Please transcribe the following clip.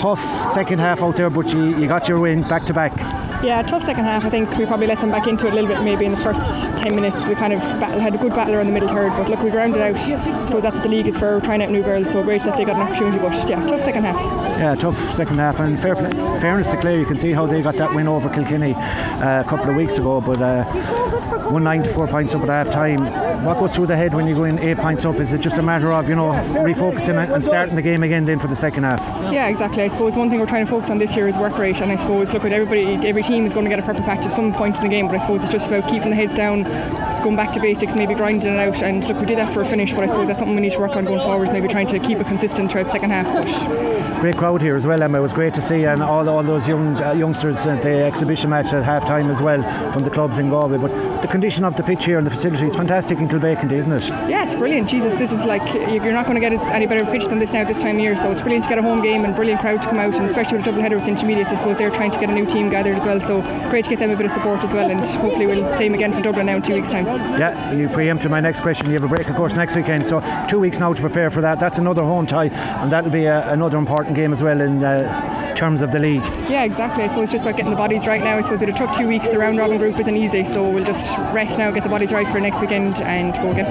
Tough second half out there, but you, you got your win back to back. Yeah, tough second half. I think we probably let them back into it a little bit maybe in the first 10 minutes. We kind of battle, had a good battle around the middle third, but look, we grounded out. So that's what the league is for, trying out new girls. So great that they got an opportunity, but yeah, tough second half. Yeah, tough second half, and fair play, fairness to Clare, you can see how they got that win over Kilkenny uh, a couple of weeks ago, but uh, one nine to four points up at half time. What goes through the head when you go in eight points up? Is it just a matter of, you know, refocusing and starting the game again then for the second half? Yeah, exactly. I suppose one thing we're trying to focus on this year is work rate, and I suppose look at everybody, every team is going to get a proper patch at some point in the game, but I suppose it's just about keeping the heads down, just going back to basics, maybe grinding it out. And look, we did that for a finish, but I suppose that's something we need to work on going forwards, maybe trying to keep it consistent throughout the second half. But Great crowd here as well, Emma. It was great to see, and all, all those young uh, youngsters at the exhibition match at half time as well from the clubs in Galway. But the condition of the pitch here and the facility is fantastic in Kilbacon, isn't it? yeah, it's brilliant. Jesus, this is like you're not going to get any better pitch than this now this time of year. So it's brilliant to get a home game and brilliant crowd to come out, and especially with a double header with intermediates. I suppose they're trying to get a new team gathered as well. So great to get them a bit of support as well, and hopefully we'll see them again for Dublin now in two weeks' time. Yeah, you preempted my next question. You have a break, of course, next weekend. So two weeks now to prepare for that. That's another home tie, and that'll be a, another important game as well in uh, terms of the league. Yeah, exactly. I suppose it's just about getting the bodies right now. I suppose with a tough two weeks, the round robin group isn't easy, so we'll just rest now, get the bodies right for next weekend, and go again.